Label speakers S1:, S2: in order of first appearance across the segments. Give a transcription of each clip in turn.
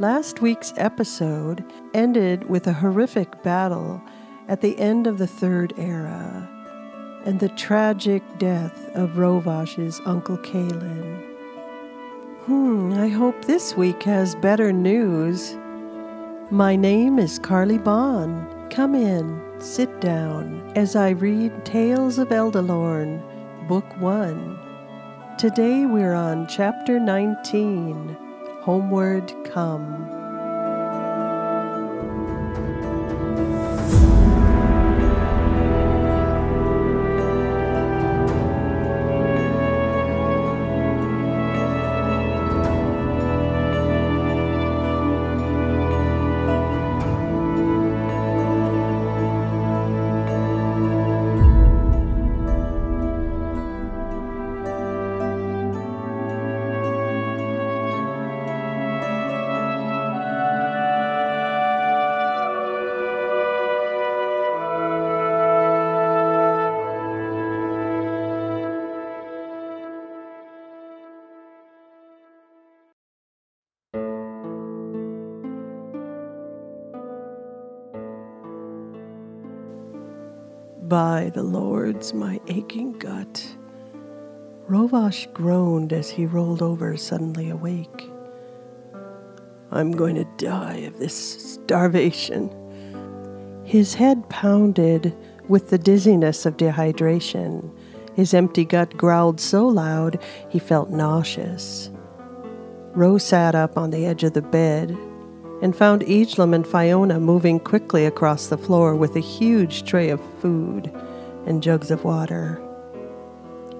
S1: Last week's episode ended with a horrific battle at the end of the Third Era and the tragic death of Roevash's Uncle Kalen. Hmm, I hope this week has better news. My name is Carly Bond. Come in, sit down, as I read Tales of Eldalorn, Book 1. Today we're on Chapter 19 Homeward Come. By the Lord's my aching gut. Roevash groaned as he rolled over, suddenly awake. I'm going to die of this starvation. His head pounded with the dizziness of dehydration. His empty gut growled so loud he felt nauseous. Ro sat up on the edge of the bed, and found Egelam and Fionna moving quickly across the floor with a huge tray of food and jugs of water.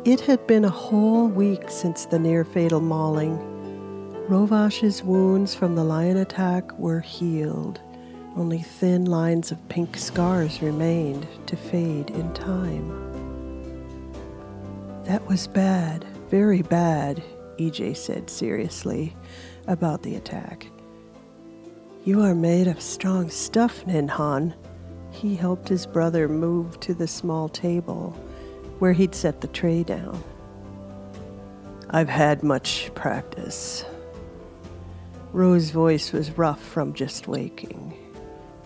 S1: It had been a whole week since the near fatal mauling. Roevash's wounds from the lion attack were healed. Only thin lines of pink scars remained to fade in time. That was bad, very bad, EJ said seriously about the attack. You are made of strong stuff, Ninhan. He helped his brother move to the small table where he'd set the tray down. I've had much practice. Rose's voice was rough from just waking.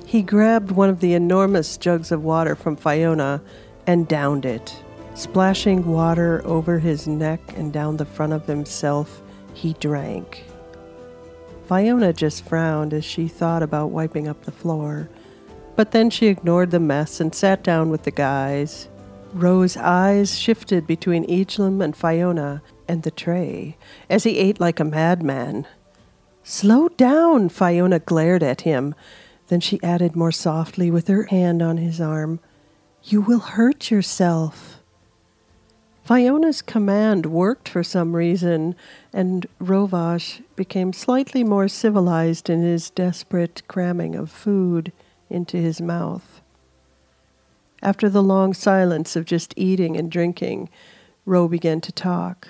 S1: He grabbed one of the enormous jugs of water from Fionna and downed it. Splashing water over his neck and down the front of himself, he drank. Fionna just frowned as she thought about wiping up the floor, but then she ignored the mess and sat down with the guys. Ro's eyes shifted between Egelam and Fionna and the tray as he ate like a madman. Slow down, Fionna glared at him. Then she added more softly with her hand on his arm, You will hurt yourself. Fionna's command worked for some reason, and Roevash became slightly more civilized in his desperate cramming of food into his mouth. After the long silence of just eating and drinking, Ro began to talk.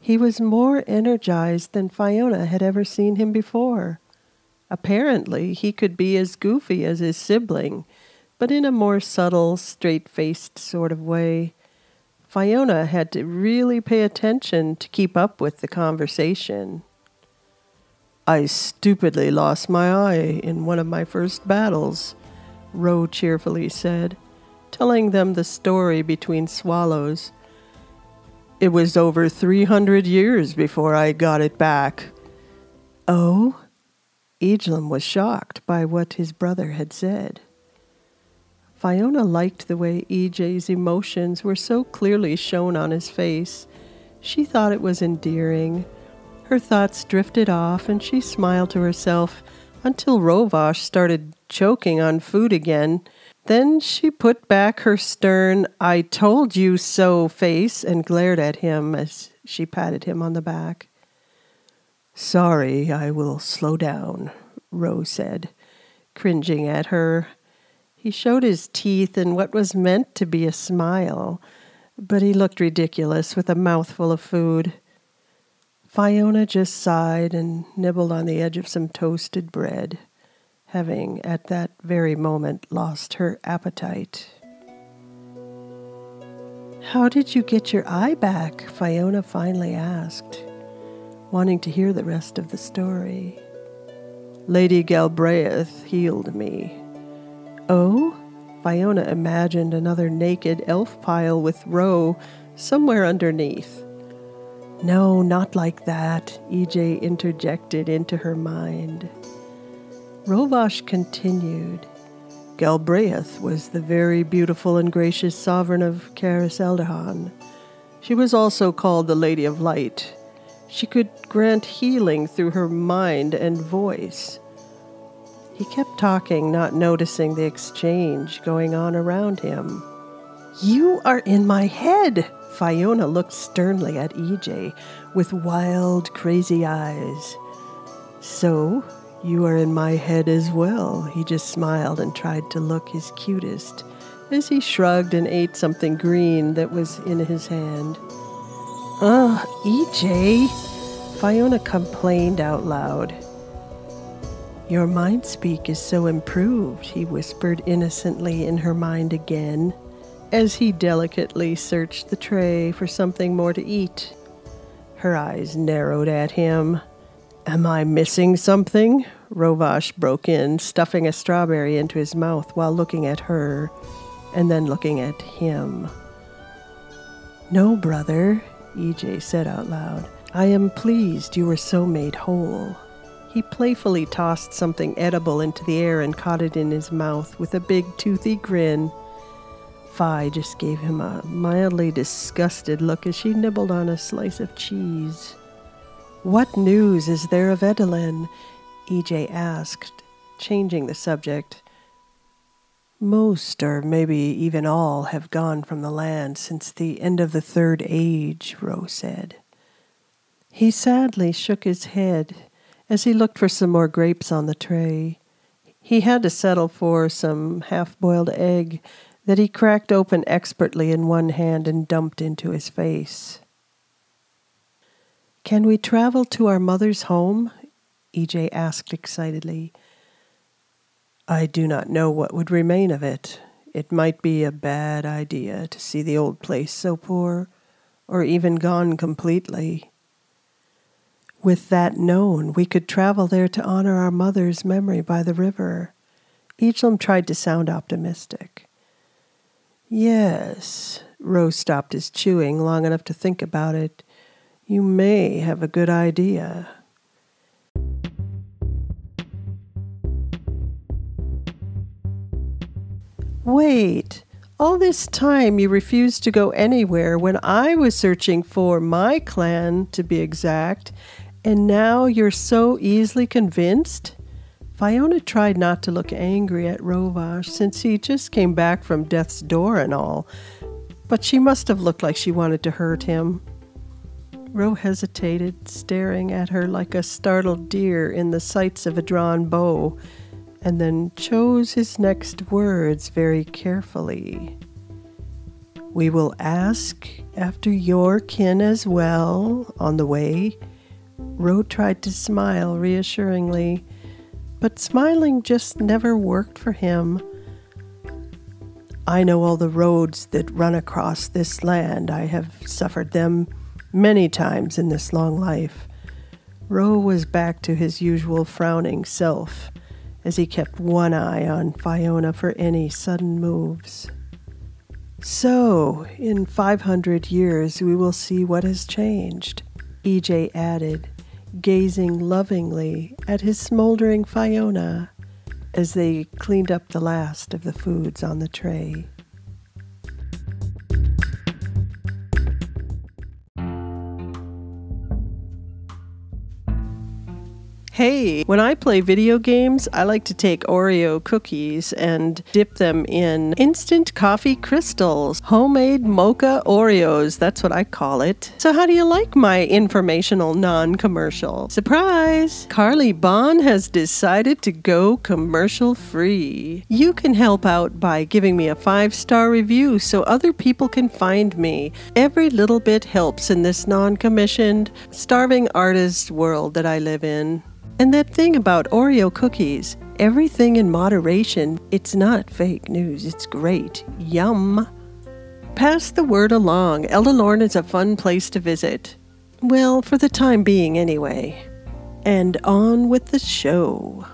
S1: He was more energized than Fionna had ever seen him before. Apparently, he could be as goofy as his sibling, but in a more subtle, straight faced sort of way Fionna had to really pay attention to keep up with the conversation. I stupidly lost my eye in one of my first battles, Ro cheerfully said, telling them the story between swallows. It was over 300 years before I got it back. Oh? Egelam was shocked by what his brother had said. Fionna liked the way EJ's emotions were so clearly shown on his face. She thought it was endearing. Her thoughts drifted off, and she smiled to herself until Roevash started choking on food again. Then she put back her stern, I told you so face and glared at him as she patted him on the back. Sorry, I will slow down, Ro said, cringing at her he showed his teeth in what was meant to be a smile, but he looked ridiculous with a mouthful of food. Fionna just sighed and nibbled on the edge of some toasted bread, having at that very moment lost her appetite. How did you get your eye back? Fionna finally asked, wanting to hear the rest of the story. Lady Galbraith healed me. Oh? Fionna imagined another naked elf pile with Ro somewhere underneath. No, not like that, EJ interjected into her mind. Roevash continued. Galbraith was the very beautiful and gracious sovereign of Caris Eldahan. She was also called the Lady of Light. She could grant healing through her mind and voice. He kept talking, not noticing the exchange going on around him. You are in my head! Fionna looked sternly at EJ with wild, crazy eyes. So, you are in my head as well. He just smiled and tried to look his cutest as he shrugged and ate something green that was in his hand. Ugh, EJ! Fionna complained out loud. Your mind speak is so improved, he whispered innocently in her mind again, as he delicately searched the tray for something more to eat. Her eyes narrowed at him. Am I missing something? Roevash broke in, stuffing a strawberry into his mouth while looking at her and then looking at him. No, brother, EJ said out loud. I am pleased you were so made whole. He playfully tossed something edible into the air and caught it in his mouth with a big toothy grin. Fi just gave him a mildly disgusted look as she nibbled on a slice of cheese. What news is there of Edelin? EJ asked, changing the subject. Most, or maybe even all, have gone from the land since the end of the Third Age, Ro said. He sadly shook his head as he looked for some more grapes on the tray. He had to settle for some half boiled egg that he cracked open expertly in one hand and dumped into his face. Can we travel to our mother's home? EJ asked excitedly. I do not know what would remain of it. It might be a bad idea to see the old place so poor, or even gone completely. With that known, we could travel there to honor our mother's memory by the river. Eachlam tried to sound optimistic. Yes, Rose stopped his chewing long enough to think about it. You may have a good idea. Wait, all this time you refused to go anywhere when I was searching for my clan, to be exact, and now you're so easily convinced? Fionna tried not to look angry at Roevash since he just came back from death's door and all, but she must have looked like she wanted to hurt him. Ro hesitated, staring at her like a startled deer in the sights of a drawn bow, and then chose his next words very carefully. We will ask after your kin as well on the way Ro tried to smile reassuringly, but smiling just never worked for him. I know all the roads that run across this land. I have suffered them many times in this long life. Ro was back to his usual frowning self as he kept one eye on Fionna for any sudden moves. So, in 500 years, we will see what has changed. EJ added, gazing lovingly at his smoldering Fionna as they cleaned up the last of the foods on the tray. Hey, when I play video games, I like to take Oreo cookies and dip them in instant coffee crystals, homemade mocha Oreos. That's what I call it. So, how do you like my informational non commercial? Surprise! Carly Bond has decided to go commercial free. You can help out by giving me a five star review so other people can find me. Every little bit helps in this non commissioned, starving artist world that I live in. And that thing about Oreo cookies, everything in moderation, it's not fake news. It's great. Yum. Pass the word along. Eldalorn is a fun place to visit. Well, for the time being, anyway. And on with the show.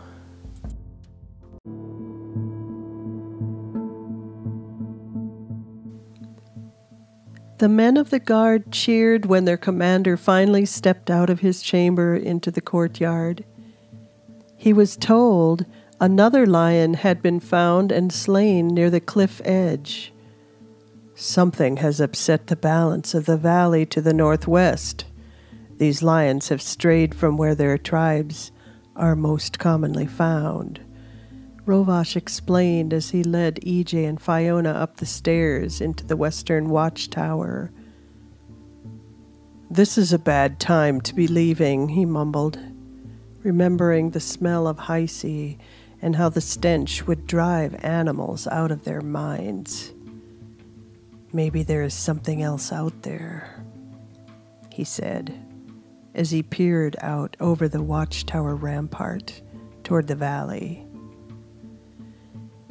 S1: The men of the guard cheered when their commander finally stepped out of his chamber into the courtyard. He was told another lion had been found and slain near the cliff edge. Something has upset the balance of the valley to the northwest. These lions have strayed from where their tribes are most commonly found. Roevash explained as he led EJ and Fionna up the stairs into the western watchtower. This is a bad time to be leaving, he mumbled, remembering the smell of Hisey and how the stench would drive animals out of their minds. Maybe there is something else out there, he said, as he peered out over the watchtower rampart toward the valley.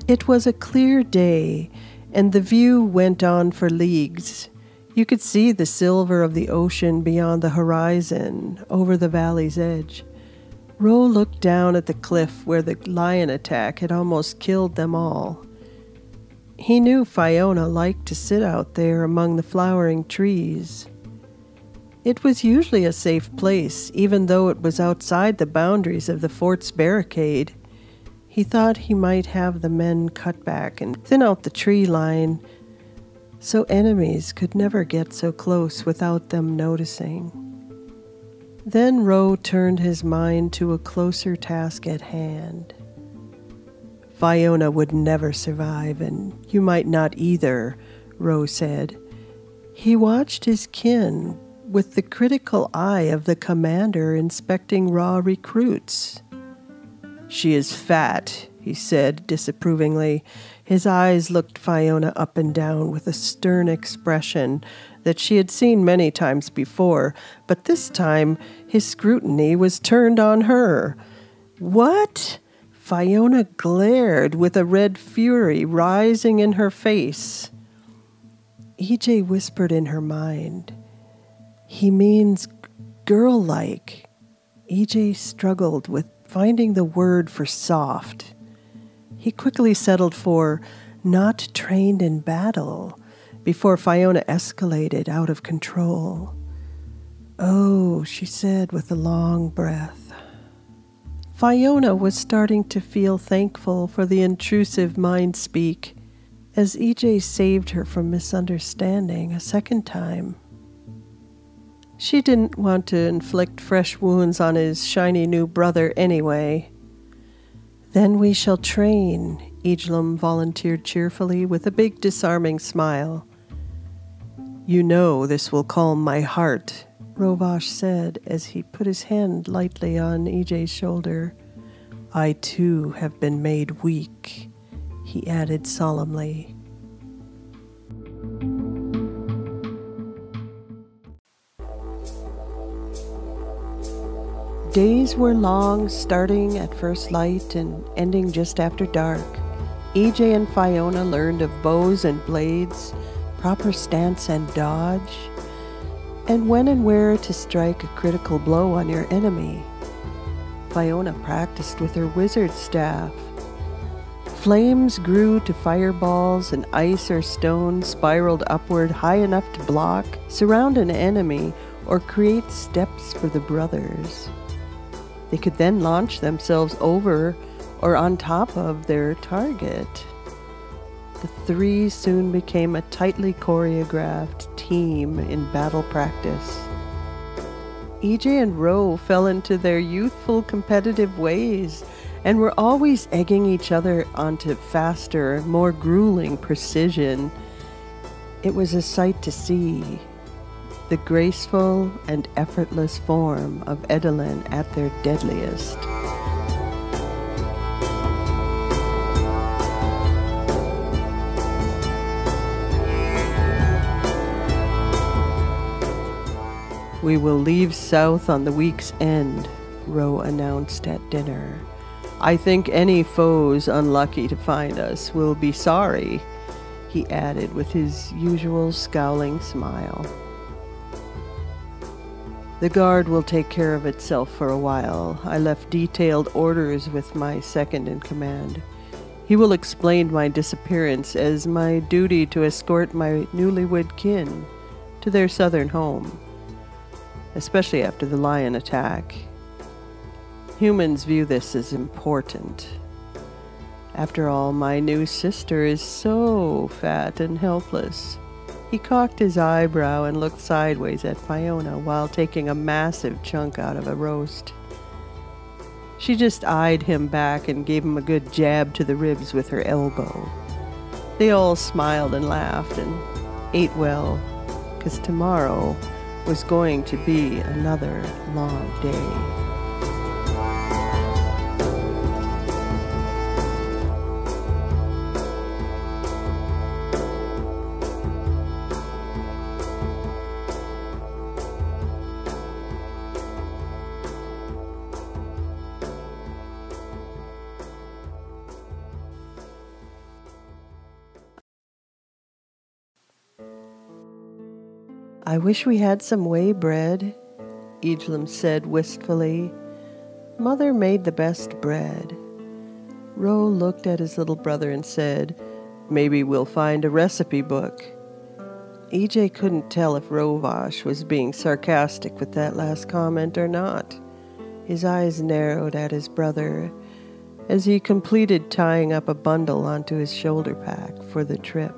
S1: It was a clear day, and the view went on for leagues. You could see the silver of the ocean beyond the horizon, over the valley's edge. Ro looked down at the cliff where the lion attack had almost killed them all. He knew Fionna liked to sit out there among the flowering trees. It was usually a safe place, even though it was outside the boundaries of the fort's barricade. He thought he might have the men cut back and thin out the tree line so enemies could never get so close without them noticing. Then Ro turned his mind to a closer task at hand. Fionna would never survive, and you might not either, Ro said. He watched his kin with the critical eye of the commander inspecting raw recruits. She is fat, he said disapprovingly. His eyes looked Fionna up and down with a stern expression that she had seen many times before, but this time his scrutiny was turned on her. What? Fionna glared with a red fury rising in her face. EJ whispered in her mind, He means girl like. EJ struggled with finding the word for soft. He quickly settled for not trained in battle before Fionna escalated out of control. Oh, she said with a long breath. Fionna was starting to feel thankful for the intrusive mind speak as EJ saved her from misunderstanding a second time. She didn't want to inflict fresh wounds on his shiny new brother anyway. Then we shall train, Ejlum volunteered cheerfully with a big disarming smile. You know this will calm my heart, Roevash said as he put his hand lightly on EJ's shoulder. I too have been made weak, he added solemnly. Days were long, starting at first light and ending just after dark. EJ and Fionna learned of bows and blades, proper stance and dodge, and when and where to strike a critical blow on your enemy. Fionna practiced with her wizard staff. Flames grew to fireballs, and ice or stone spiraled upward high enough to block, surround an enemy, or create steps for the brothers. They could then launch themselves over or on top of their target. The three soon became a tightly choreographed team in battle practice. EJ and Ro fell into their youthful competitive ways and were always egging each other onto faster, more grueling precision. It was a sight to see. The graceful and effortless form of Edelin at their deadliest. We will leave south on the week's end, Ro announced at dinner. I think any foes unlucky to find us will be sorry, he added with his usual scowling smile. The guard will take care of itself for a while. I left detailed orders with my second in command. He will explain my disappearance as my duty to escort my newlywed kin to their southern home, especially after the lion attack. Humans view this as important. After all, my new sister is so fat and helpless. He cocked his eyebrow and looked sideways at Fionna while taking a massive chunk out of a roast. She just eyed him back and gave him a good jab to the ribs with her elbow. They all smiled and laughed and ate well, because tomorrow was going to be another long day. I wish we had some whey bread, Egelim said wistfully. Mother made the best bread. Ro looked at his little brother and said, Maybe we'll find a recipe book. EJ couldn't tell if Roevash was being sarcastic with that last comment or not. His eyes narrowed at his brother as he completed tying up a bundle onto his shoulder pack for the trip.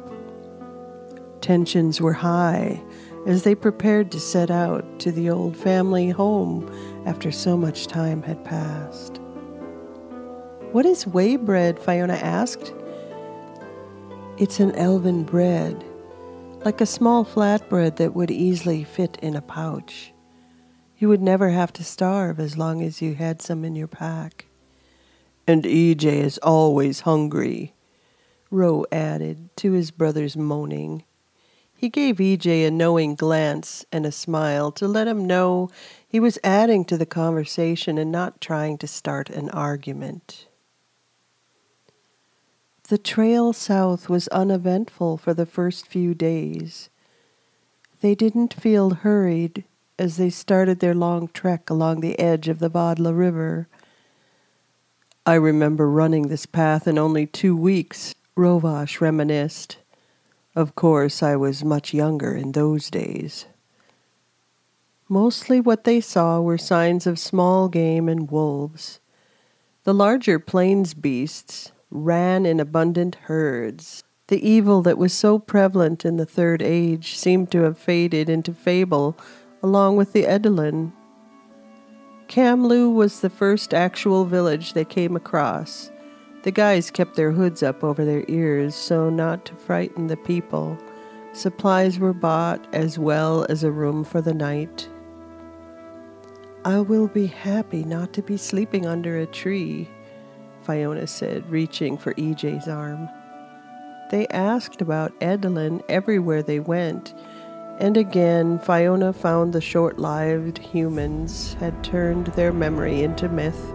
S1: Tensions were high as they prepared to set out to the old family home after so much time had passed. What is whey bread? Fionna asked. It's an elven bread, like a small flatbread that would easily fit in a pouch. You would never have to starve as long as you had some in your pack. And EJ is always hungry, Ro added to his brother's moaning. He gave EJ a knowing glance and a smile to let him know he was adding to the conversation and not trying to start an argument. The trail south was uneventful for the first few days. They didn't feel hurried as they started their long trek along the edge of the Vadla River. I remember running this path in only two weeks, Roevash reminisced. Of course, I was much younger in those days. Mostly what they saw were signs of small game and wolves. The larger plains beasts ran in abundant herds. The evil that was so prevalent in the Third Age seemed to have faded into fable along with the Edelin. Kamlu was the first actual village they came across, the guys kept their hoods up over their ears so not to frighten the people. Supplies were bought as well as a room for the night. I will be happy not to be sleeping under a tree, Fionna said, reaching for EJ's arm. They asked about Edelin everywhere they went, and again Fionna found the short lived humans had turned their memory into myth.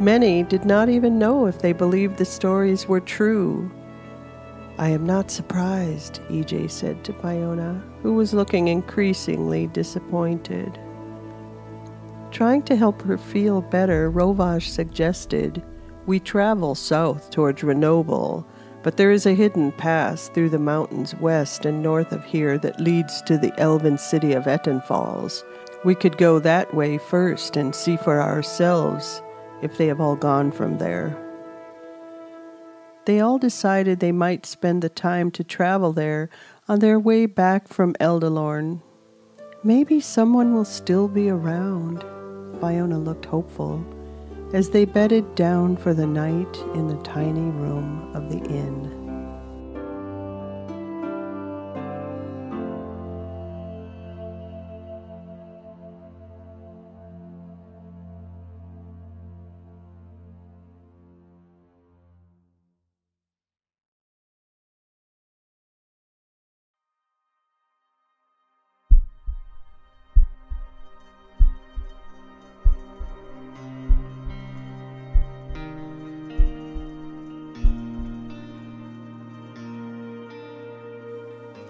S1: Many did not even know if they believed the stories were true. I am not surprised, EJ said to Fionna, who was looking increasingly disappointed. Trying to help her feel better, Roevash suggested, We travel south towards Renoble, but there is a hidden pass through the mountains west and north of here that leads to the elven city of Ettenfalls. We could go that way first and see for ourselves if they have all gone from there. They all decided they might spend the time to travel there on their way back from Eldalorn. Maybe someone will still be around. Fionna looked hopeful as they bedded down for the night in the tiny room of the inn.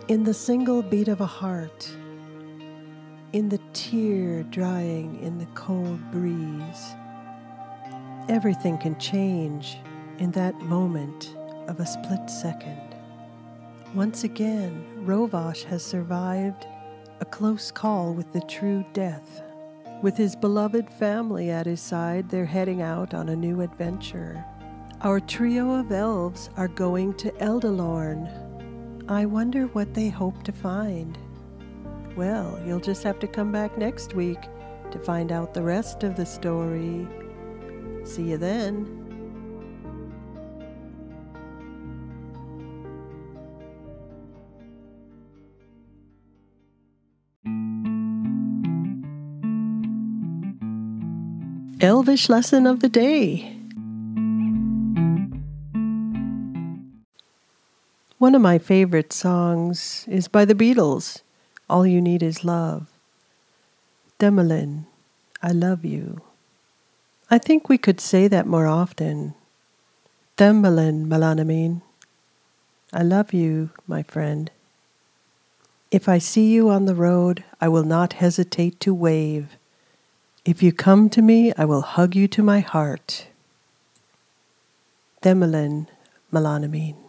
S1: In the single beat of a heart, in the tear drying in the cold breeze. Everything can change in that moment of a split second. Once again, Roevash has survived a close call with the true death. With his beloved family at his side, they're heading out on a new adventure. Our trio of elves are going to Eldalorn. I wonder what they hope to find. Well, you'll just have to come back next week to find out the rest of the story. See you then. Elvish lesson of the day. One of my favorite songs is by the Beatles, All You Need Is Love. Demelin, I love you. I think we could say that more often. Demelin, Melanamin. I love you, my friend. If I see you on the road, I will not hesitate to wave. If you come to me, I will hug you to my heart. Demelin, Melanamin.